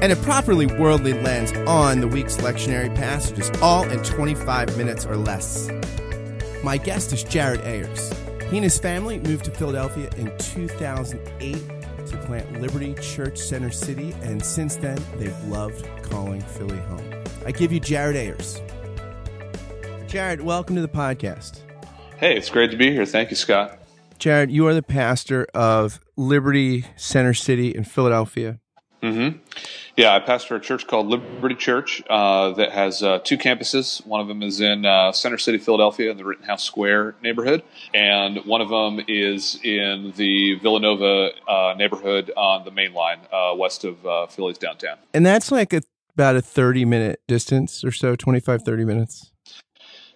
and a properly worldly lens on the week's lectionary passages, all in 25 minutes or less. My guest is Jared Ayers. He and his family moved to Philadelphia in 2008 to plant Liberty Church Center City, and since then, they've loved calling Philly home. I give you Jared Ayers. Jared, welcome to the podcast. Hey, it's great to be here. Thank you, Scott. Jared, you are the pastor of Liberty Center City in Philadelphia. Mm-hmm. Yeah, I pastor a church called Liberty Church uh, that has uh, two campuses. One of them is in uh, Center City, Philadelphia, in the Rittenhouse Square neighborhood, and one of them is in the Villanova uh, neighborhood on the main line uh, west of uh, Philly's downtown. And that's like a, about a 30 minute distance or so, 25, 30 minutes.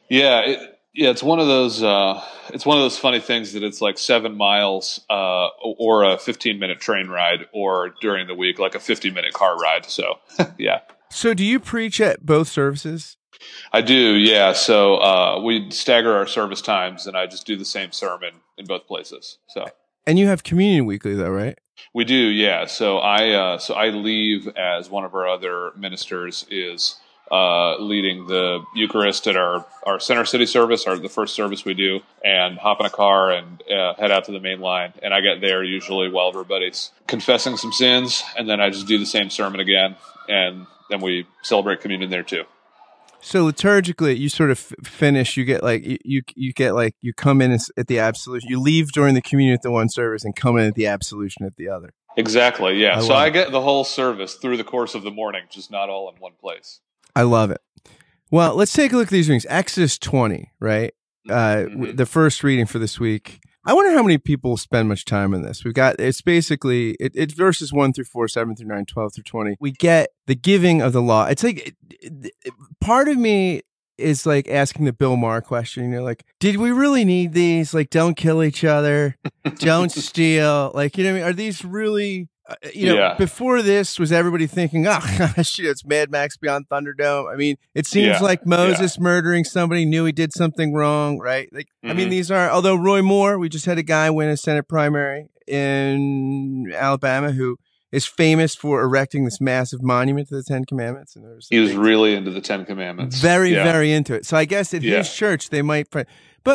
Yeah, it, yeah, it's one of those. Uh, it's one of those funny things that it's like seven miles, uh, or a fifteen minute train ride, or during the week like a fifty minute car ride. So, yeah. So, do you preach at both services? I do, yeah. So uh, we stagger our service times, and I just do the same sermon in both places. So, and you have communion weekly, though, right? We do, yeah. So I, uh, so I leave as one of our other ministers is uh, leading the Eucharist at our, our center city service, or the first service we do, and hop in a car and uh, head out to the main line. And I get there usually while everybody's confessing some sins, and then I just do the same sermon again, and then we celebrate communion there too. So liturgically, you sort of finish. You get like you you get like you come in at the absolution. You leave during the communion at the one service and come in at the absolution at the other. Exactly. Yeah. I so I get the whole service through the course of the morning, just not all in one place. I love it. Well, let's take a look at these readings. Exodus 20, right? Uh, mm-hmm. the first reading for this week. I wonder how many people spend much time in this. We've got, it's basically, it, it's verses 1 through 4, 7 through 9, 12 through 20. We get the giving of the law. It's like, it, it, part of me is like asking the Bill Maher question. You know, like, did we really need these? Like, don't kill each other, don't steal. Like, you know, what I mean? are these really you know, yeah. before this, was everybody thinking, oh, shit, it's Mad Max Beyond Thunderdome? I mean, it seems yeah. like Moses yeah. murdering somebody knew he did something wrong, right? Like, mm-hmm. I mean, mm-hmm. these are, although Roy Moore, we just had a guy win a Senate primary in Alabama who is famous for erecting this massive monument to the Ten Commandments. And he was really into the Ten Commandments. Very, very into it. So I guess at his church, they might, but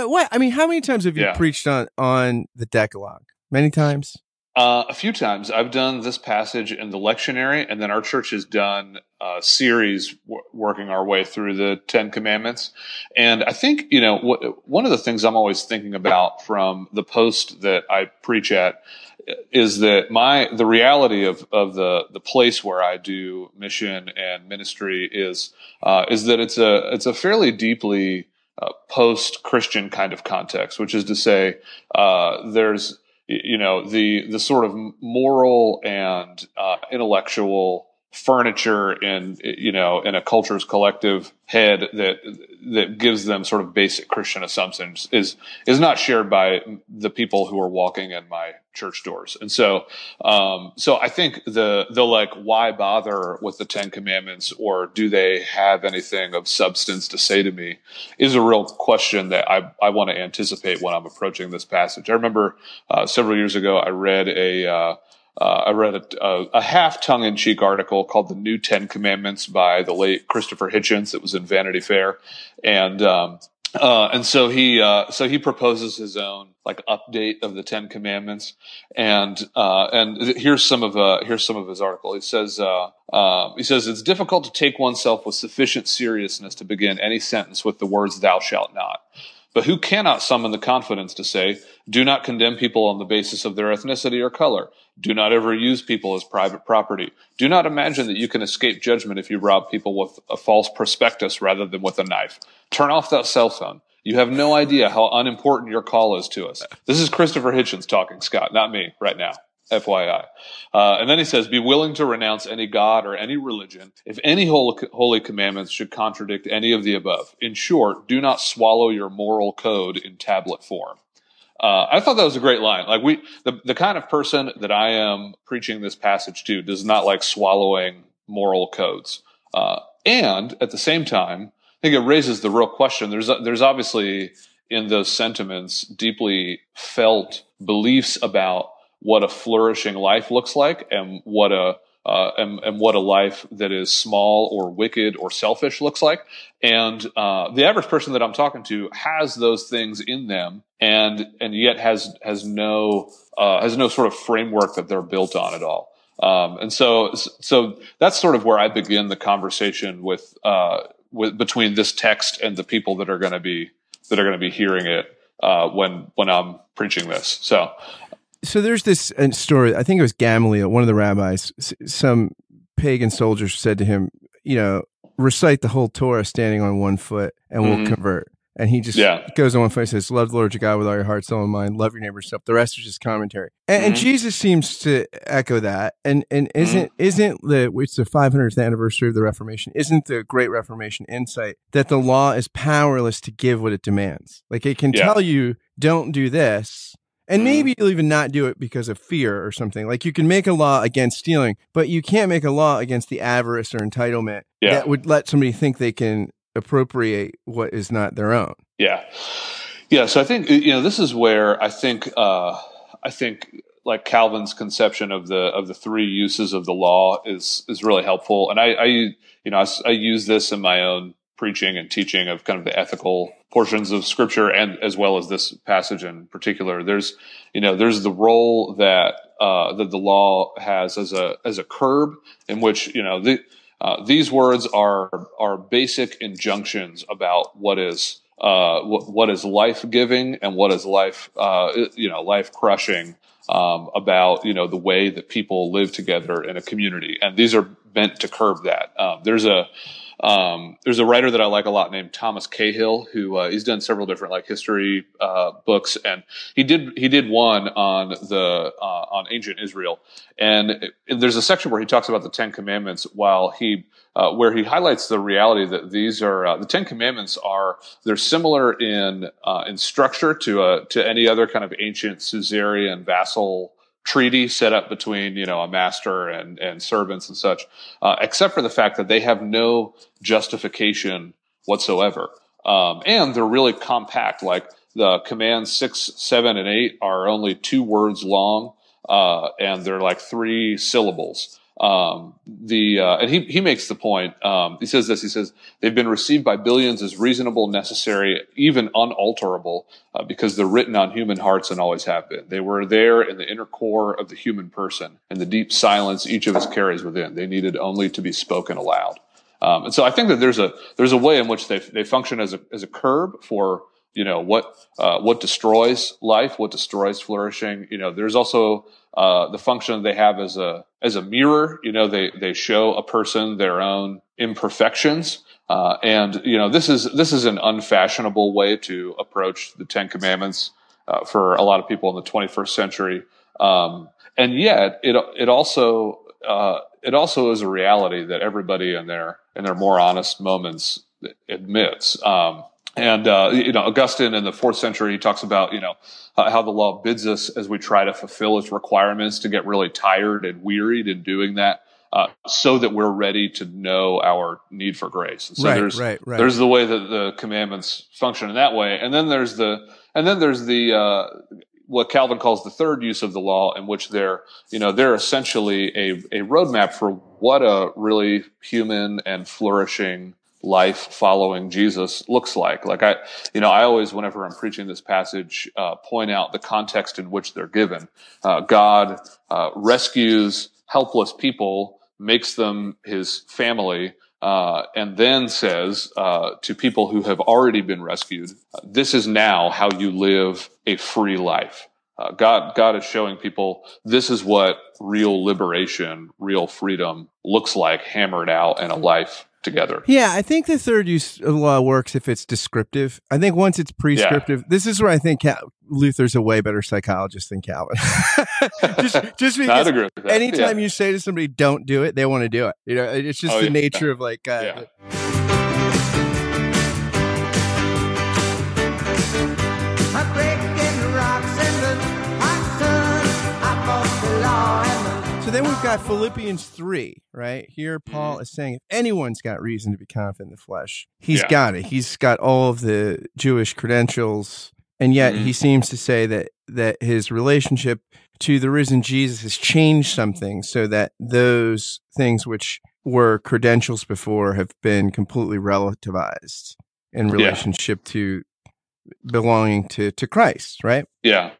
what, I mean, how many times have you preached on, on the Decalogue? Many times? Uh, a few times. I've done this passage in the lectionary, and then our church has done a series w- working our way through the Ten Commandments. And I think, you know, one of the things I'm always thinking about from the post that I preach at is that my the reality of of the the place where I do mission and ministry is uh, is that it's a it's a fairly deeply uh, post Christian kind of context, which is to say, uh, there's you know the the sort of moral and uh, intellectual furniture in you know in a culture's collective head that that gives them sort of basic Christian assumptions is is not shared by the people who are walking in my church doors. And so um, so I think the the like why bother with the Ten Commandments or do they have anything of substance to say to me is a real question that I I want to anticipate when I'm approaching this passage. I remember uh, several years ago I read a uh, uh, I read a, a, a half tongue in cheek article called The New Ten Commandments by the late Christopher Hitchens. It was in Vanity Fair. And, um, uh, and so he, uh, so he proposes his own like update of the Ten Commandments. And, uh, and here's some of, uh, here's some of his article. He says, uh, uh, he says, it's difficult to take oneself with sufficient seriousness to begin any sentence with the words, thou shalt not. But who cannot summon the confidence to say, do not condemn people on the basis of their ethnicity or color. Do not ever use people as private property. Do not imagine that you can escape judgment if you rob people with a false prospectus rather than with a knife. Turn off that cell phone. You have no idea how unimportant your call is to us. This is Christopher Hitchens talking, Scott, not me right now. FYI. Uh, and then he says, Be willing to renounce any God or any religion if any holy, holy commandments should contradict any of the above. In short, do not swallow your moral code in tablet form. Uh, I thought that was a great line. Like we, the, the kind of person that I am preaching this passage to does not like swallowing moral codes. Uh, and at the same time, I think it raises the real question. There's, there's obviously in those sentiments deeply felt beliefs about what a flourishing life looks like and what a uh, and, and, what a life that is small or wicked or selfish looks like. And uh, the average person that I'm talking to has those things in them, and and yet has has no uh, has no sort of framework that they're built on at all. Um, and so so that's sort of where I begin the conversation with uh, with between this text and the people that are going to be that are going to be hearing it uh, when when I'm preaching this. So so there's this uh, story. I think it was Gamaliel, one of the rabbis. Some pagan soldiers said to him, "You know, recite the whole Torah standing on one foot, and we'll mm-hmm. convert." And he just yeah. goes on one foot and says, "Love the Lord your God with all your heart, soul, and mind. Love your neighbor yourself." The rest is just commentary. And, mm-hmm. and Jesus seems to echo that. And and mm-hmm. isn't mm-hmm. isn't the it's the 500th anniversary of the Reformation? Isn't the Great Reformation insight that the law is powerless to give what it demands? Like it can yeah. tell you, "Don't do this." And mm-hmm. maybe you'll even not do it because of fear or something. Like you can make a law against stealing, but you can't make a law against the avarice or entitlement yeah. that would let somebody think they can appropriate what is not their own. Yeah. Yeah. So I think, you know, this is where I think, uh, I think like Calvin's conception of the, of the three uses of the law is, is really helpful. And I, I you know, I, I use this in my own preaching and teaching of kind of the ethical portions of scripture and as well as this passage in particular. There's you know there's the role that uh, that the law has as a as a curb in which you know the uh, these words are are basic injunctions about what is uh, what, what is life giving and what is life uh, you know life crushing um, about you know the way that people live together in a community. And these are meant to curb that. Um, there's a um, there's a writer that I like a lot named Thomas Cahill, who uh, he's done several different like history uh, books, and he did he did one on the uh, on ancient Israel, and there's a section where he talks about the Ten Commandments, while he uh, where he highlights the reality that these are uh, the Ten Commandments are they're similar in uh, in structure to to any other kind of ancient suzerain vassal treaty set up between you know a master and and servants and such, uh, except for the fact that they have no justification whatsoever, um, and they're really compact. Like the commands six, seven, and eight are only two words long, uh, and they're like three syllables. Um, the uh, and he he makes the point. Um, he says this. He says they've been received by billions as reasonable, necessary, even unalterable, uh, because they're written on human hearts and always have been. They were there in the inner core of the human person, and the deep silence each of us carries within. They needed only to be spoken aloud. Um, and so I think that there's a there's a way in which they they function as a as a curb for you know what uh, what destroys life, what destroys flourishing. You know, there's also uh, the function they have as a as a mirror. You know, they they show a person their own imperfections, uh, and you know this is this is an unfashionable way to approach the Ten Commandments uh, for a lot of people in the 21st century. Um, and yet, it it also uh, it also is a reality that everybody in their in their more honest moments admits. Um, and uh, you know, Augustine in the fourth century, he talks about you know uh, how the law bids us as we try to fulfill its requirements to get really tired and wearied in doing that, uh, so that we're ready to know our need for grace. And so right, there's right, right. there's the way that the commandments function in that way, and then there's the and then there's the uh, what Calvin calls the third use of the law, in which they're, you know, they're essentially a, a roadmap for what a really human and flourishing life following Jesus looks like. Like I, you know, I always, whenever I'm preaching this passage, uh, point out the context in which they're given. Uh, God uh, rescues helpless people, makes them His family, uh, and then says uh, to people who have already been rescued, "This is now how you live a free life." Uh, God, God is showing people this is what real liberation, real freedom looks like, hammered out in a life together. Yeah, I think the third use of law works if it's descriptive. I think once it's prescriptive, yeah. this is where I think Cal- Luther's a way better psychologist than Calvin. just, just because anytime yeah. you say to somebody, "Don't do it," they want to do it. You know, it's just oh, the yeah. nature of like. Uh, then we've got Philippians 3, right? Here, Paul mm-hmm. is saying if anyone's got reason to be confident in the flesh, he's yeah. got it. He's got all of the Jewish credentials. And yet mm-hmm. he seems to say that, that his relationship to the risen Jesus has changed something so that those things which were credentials before have been completely relativized in relationship yeah. to belonging to, to Christ, right? Yeah.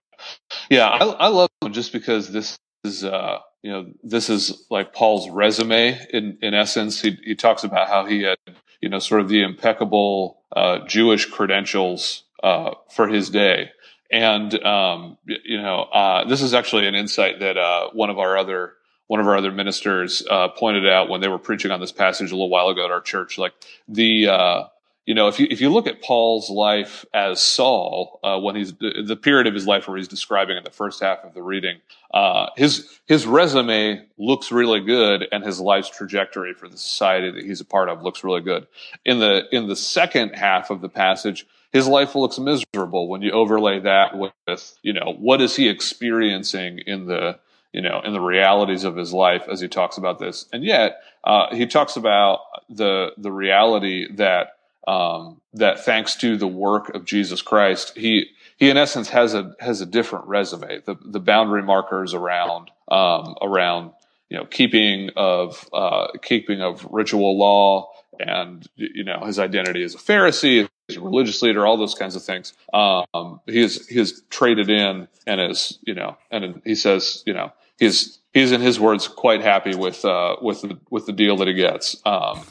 Yeah. I, I love him just because this is, uh, you know, this is like Paul's resume in, in essence. He, he talks about how he had, you know, sort of the impeccable uh, Jewish credentials uh, for his day. And, um, you know, uh, this is actually an insight that uh, one of our other one of our other ministers uh, pointed out when they were preaching on this passage a little while ago at our church. Like the uh, you know, if you if you look at Paul's life as Saul, uh, when he's the, period of his life where he's describing in the first half of the reading, uh, his his resume looks really good, and his life's trajectory for the society that he's a part of looks really good. In the in the second half of the passage, his life looks miserable when you overlay that with you know what is he experiencing in the you know in the realities of his life as he talks about this, and yet uh, he talks about the the reality that um, that thanks to the work of Jesus Christ, he he in essence has a has a different resume. The the boundary markers around um, around you know keeping of uh, keeping of ritual law and you know his identity as a Pharisee, as a religious leader, all those kinds of things. Um, he is he is traded in and is you know and he says you know he's he's in his words quite happy with uh, with the with the deal that he gets. Um,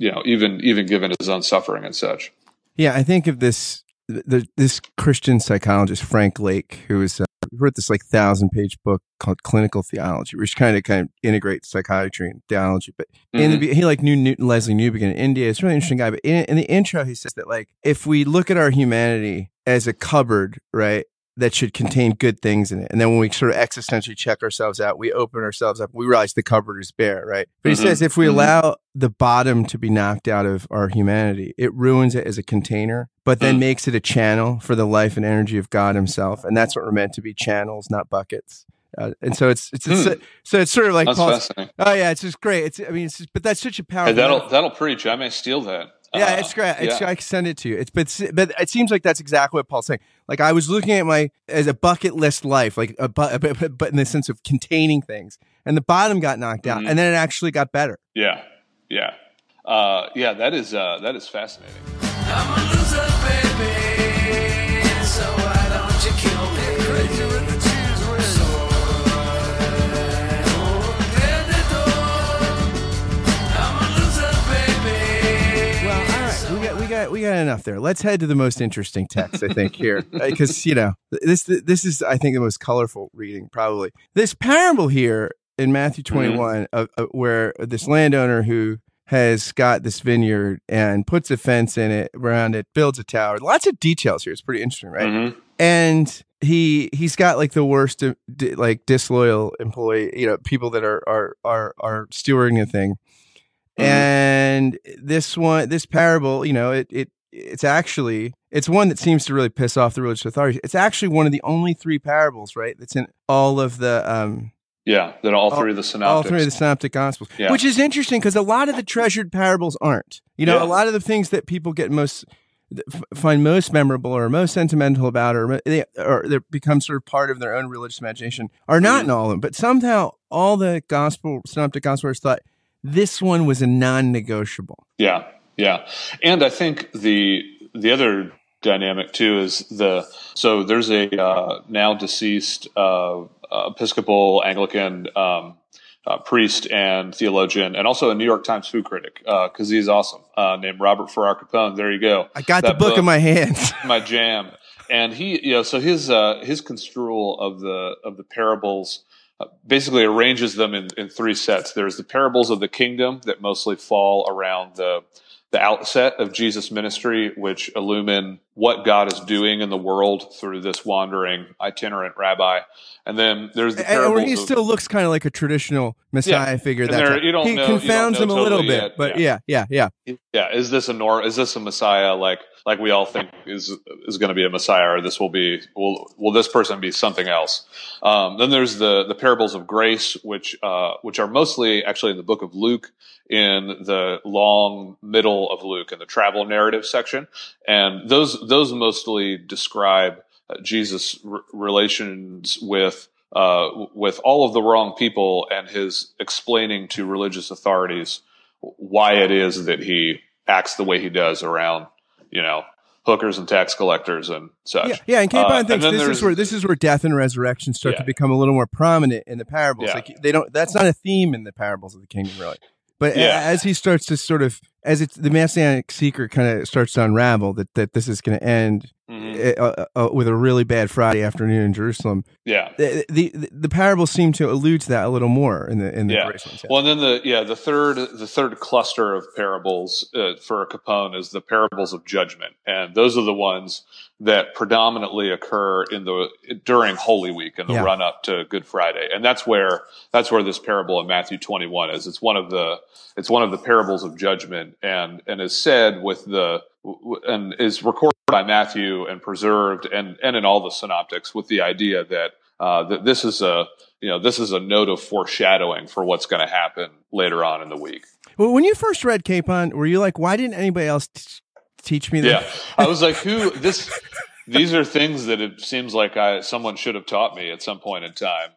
you know, even even given his own suffering and such. Yeah, I think of this the, this Christian psychologist Frank Lake, who is uh, wrote this like thousand page book called Clinical Theology, which kind of kind of integrates psychiatry and theology. But mm-hmm. in the, mm-hmm. he like knew Newton Lesslie Newbigin in India. It's a really interesting guy. But in, in the intro, he says that like if we look at our humanity as a cupboard, right, that should contain good things in it. And then when we sort of existentially check ourselves out, we open ourselves up, we realize the cupboard is bare, right? But mm-hmm. he says if we mm-hmm. allow the bottom to be knocked out of our humanity, it ruins it as a container, but then mm. makes it a channel for the life and energy of God Himself. And that's what we're meant to be channels, not buckets. Uh, and so it's it's, it's hmm. so it's sort of like that's fascinating. Oh yeah, it's just great. It's I mean, it's just, but that's such a powerful. Hey, that'll that'll preach. I may steal that. Yeah, uh, it's great. It's, yeah. I can send it to you. It's but but it seems like that's exactly what Paul's saying. Like I was looking at my as a bucket list life, like a but but in the sense of containing things, and the bottom got knocked out, mm-hmm. and then it actually got better. Yeah, yeah, uh, yeah. That is uh, that is fascinating. Got we got enough there. Let's head to the most interesting text, I think, here, because you know this this is I think the most colorful reading probably. This parable here in Matthew mm-hmm. twenty one, mm-hmm. where this landowner who has got this vineyard and puts a fence in it around it, builds a tower. Lots of details here. It's pretty interesting, right? Mm-hmm. And he he's got like the worst like disloyal employee, you know, people that are are are are stewarding a thing. Mm-hmm. And this one, this parable, you know, it, it, it's actually, it's one that seems to really piss off the religious authorities. It's actually one of the only three parables, right? That's in all of the, um, yeah, that all three of the synoptics. All three of the synoptic gospels. Yeah. Which is interesting because a lot of the treasured parables aren't. You know, yeah. a lot of the things that people get most find most memorable or most sentimental about or they or they become sort of part of their own religious imagination are not mm-hmm. in all of them. But somehow all the gospel synoptic gospels thought this one was a non-negotiable. Yeah, yeah, and I think the the other dynamic too is the so there's a uh, now deceased uh, Episcopal Anglican um, uh, priest and theologian, and also a New York Times food critic because uh, he's awesome. Uh, named Robert Farrar Capon. There you go. I got that the book, book in my hands. my jam. And he, you know, so his uh, his construal of the of the parables Uh, basically arranges them in, in three sets. There's the parables of the kingdom that mostly fall around the the outset of Jesus' ministry, which illumine what God is doing in the world through this wandering itinerant rabbi. And then there's the and, he of, still looks kind of like a traditional Messiah yeah. figure. That there, you don't he know, confounds him know a little totally bit, yet. but yeah, yeah, yeah. yeah is this a nor is this a messiah like like we all think is is going to be a messiah or this will be will will this person be something else? Um, then there's the the parables of grace which uh, which are mostly actually in the book of luke in the long middle of luke in the travel narrative section. And those those mostly describe uh, jesus r- relations with uh, with all of the wrong people and his explaining to religious authorities why it is that he acts the way he does around, you know, hookers and tax collectors and such. Yeah, yeah. And Capon Uh, thinks this is where this is where death and resurrection start to become a little more prominent in the parables. Yeah. Like they don't. That's not a theme in the parables of the kingdom, really. But Yeah. as he starts to sort of, as it's the messianic secret kind of starts to unravel that that this is going to end Mhm. uh, uh, uh, with a really bad Friday afternoon in Jerusalem. Yeah. The, the the parables seem to allude to that a little more in the in the Yeah. Well, and then the yeah the third the third cluster of parables uh, for Capon is the parables of judgment, and those are the ones that predominantly occur in the during Holy Week and the Yeah. run up to Good Friday, and that's where that's where this parable in Matthew twenty one is. It's one of the it's one of the parables of judgment, and and is said with the and is recorded by Matthew and preserved and and in all the synoptics with the idea that uh, that this is a you know this is a note of foreshadowing for what's going to happen later on in the week. Well, when you first read Capon, were you like, why didn't anybody else t- teach me that? Yeah, I was like, who this? These are things that it seems like I someone should have taught me at some point in time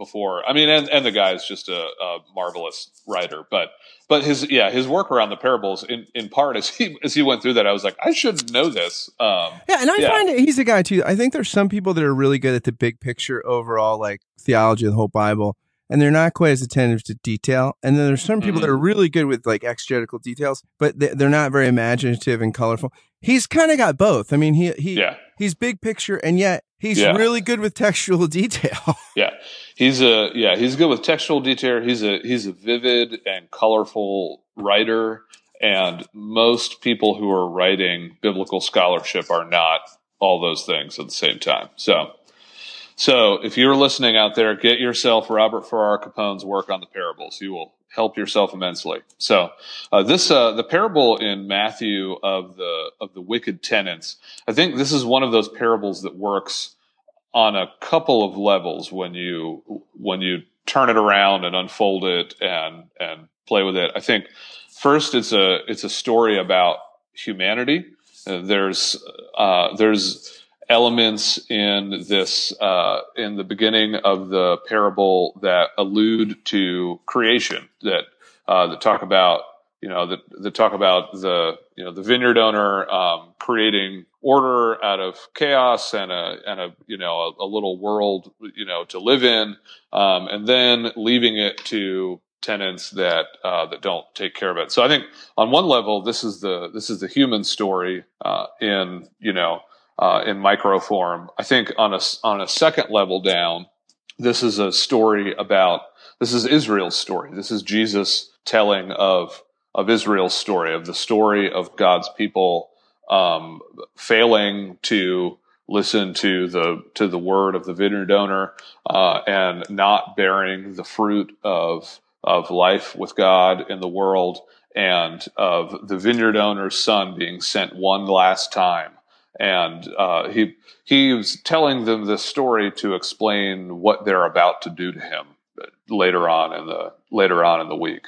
before. I mean, and and the guy is just a, a marvelous writer, but but his yeah his work around the parables in in part as he as he went through that, I was like, I should know this. Um, Yeah, and I Yeah. find he's a guy too. I think there's some people that are really good at the big picture overall, like theology of the whole Bible, and they're not quite as attentive to detail. And then there's some people that are really good with like exegetical details, but they- they're not very imaginative and colorful. He's kind of got both. I mean, he he yeah. he's big picture, and yet he's Yeah. really good with textual detail. Yeah, he's a yeah he's good with textual detail. He's a he's a vivid and colorful writer, and most people who are writing biblical scholarship are not all those things at the same time. So, so if you're listening out there, get yourself Robert Farrar Capon's work on the parables. You will help yourself immensely. So, uh, this uh, the parable in Matthew of the of the wicked tenants. I think this is one of those parables that works on a couple of levels when you when you turn it around and unfold it and and play with it. I think first it's a it's a story about humanity. Uh, there's uh, there's elements in this uh, in the beginning of the parable that allude to creation that uh, that talk about you know that, that talk about the you know the vineyard owner um, creating order out of chaos and a and a you know a, a little world you know to live in um, and then leaving it to tenants that uh, that don't take care of it. So I think on one level this is the this is the human story uh, in you know uh, in micro form. I think on a on a second level down, this is a story about this is Israel's story. This is Jesus telling of of Israel's story of the story of God's people um, failing to listen to the to the word of the vineyard owner uh, and not bearing the fruit of of life with God in the world and of the vineyard owner's son being sent one last time and uh, he he was telling them this story to explain what they're about to do to him later on in the later on in the week.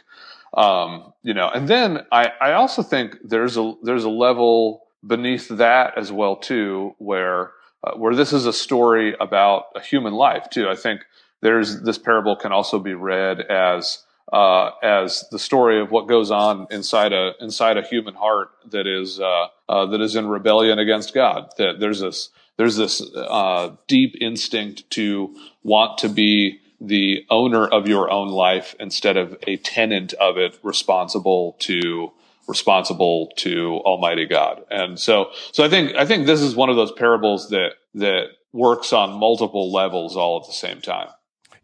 Um, you know, and then I, I also think there's a there's a level beneath that as well too, where uh, where this is a story about a human life too. I think there's this parable can also be read as uh, as the story of what goes on inside a inside a human heart that is uh, uh, that is in rebellion against God. That there's this there's this uh, deep instinct to want to be the owner of your own life instead of a tenant of it, responsible to responsible to Almighty God. And so, so I think I think this is one of those parables that that works on multiple levels all at the same time.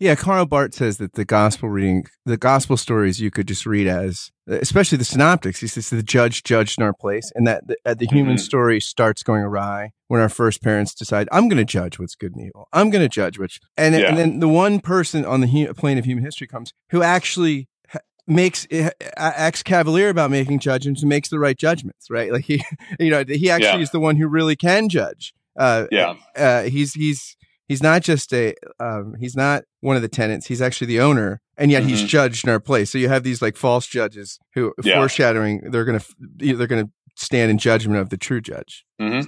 Yeah, Karl Barth says that the gospel reading, the gospel stories you could just read as, especially the synoptics. He says the judge judged in our place, and that the, uh, the human Mhm. story starts going awry when our first parents decide, "I'm going to judge what's good and evil. I'm going to judge which," and Yeah. and then the one person on the hu- plane of human history comes who actually ha- makes uh, acts cavalier about making judgments and makes the right judgments. Right, like he, you know, he actually Yeah. is the one who really can judge. Uh, Yeah. uh, he's he's he's not just a um, he's not one of the tenants. He's actually the owner, and yet he's Mhm. judged in our place. So you have these like false judges who Yeah. foreshadowing they're gonna they're gonna stand in judgment of the true judge. hmm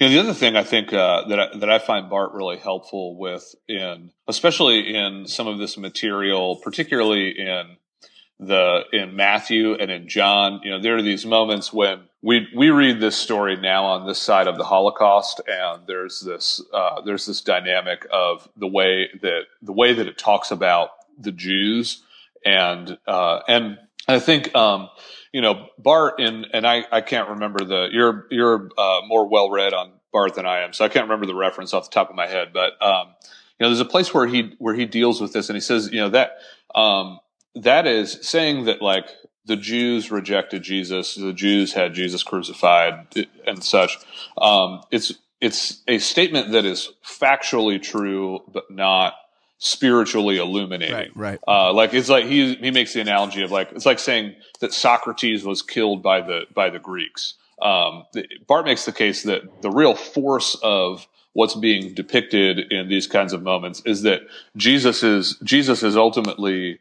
You know, the other thing I think uh, that I, that I find Barth really helpful with in, especially in some of this material, particularly in the in Matthew and in John, you know, there are these moments when we we read this story now on this side of the Holocaust, and there's this uh, there's this dynamic of the way that the way that it talks about the Jews and uh, and I think um, you know Barth in and I I can't remember the you're you're uh, more well read on Barth than I am, so I can't remember the reference off the top of my head, but um, you know there's a place where he where he deals with this and he says you know that um, that is saying that like the Jews rejected Jesus, the Jews had Jesus crucified and such. Um, it's it's a statement that is factually true, but not spiritually illuminating. right. Uh, like it's like he he makes the analogy of like it's like saying that Socrates was killed by the by the Greeks. Um, the, Barth makes the case that the real force of what's being depicted in these kinds of moments is that Jesus is Jesus is ultimately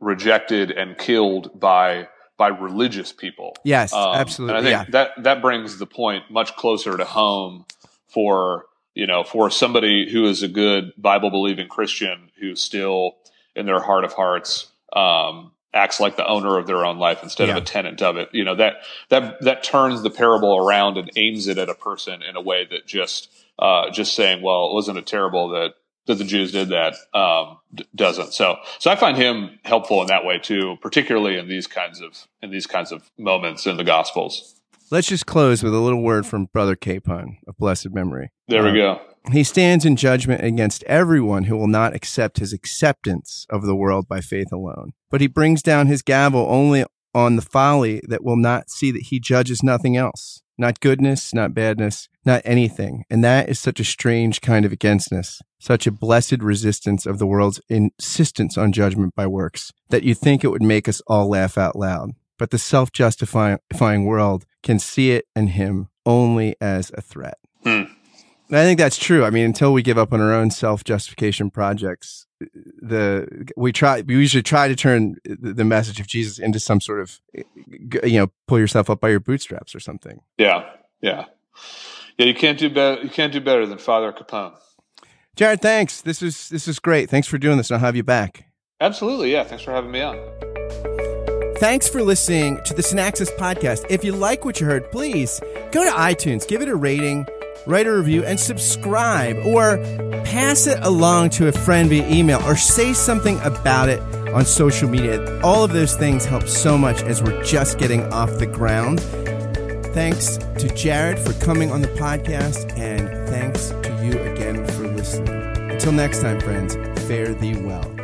rejected and killed by by religious people. Yes, Um, absolutely. And I think yeah. that that brings the point much closer to home for you know for somebody who is a good Bible believing Christian who still in their heart of hearts um, acts like the owner of their own life instead Yeah. of a tenant of it. You know that that that turns the parable around and aims it at a person in a way that just uh, just saying, well, it wasn't it terrible that that the Jews did that um, d- doesn't. So so I find him helpful in that way too, particularly in these kinds of in these kinds of moments in the Gospels. Let's just close with a little word from Brother Capon of blessed memory. There we go. He stands in judgment against everyone who will not accept his acceptance of the world by faith alone. But he brings down his gavel only on the folly that will not see that he judges nothing else, not goodness, not badness, not anything. And that is such a strange kind of againstness, such a blessed resistance of the world's insistence on judgment by works, that you think it would make us all laugh out loud. But the self justifying world can see it and him only as a threat. Hmm. And I think that's true. I mean, until we give up on our own self justification projects, the we try we usually try to turn the the message of Jesus into some sort of you know pull yourself up by your bootstraps or something. Yeah, yeah, yeah. You can't do better. You can't do better than Father Capon. Jared, thanks. This is this is great. Thanks for doing this, and I'll have you back. Absolutely. Yeah. Thanks for having me on. Thanks for listening to the Synaxis podcast. If you like what you heard, please go to iTunes, give it a rating, write a review, and subscribe, or pass it along to a friend via email, or say something about it on social media. All of those things help so much as we're just getting off the ground. Thanks to Jared for coming on the podcast, and thanks to you again for listening. Until next time, friends, fare thee well.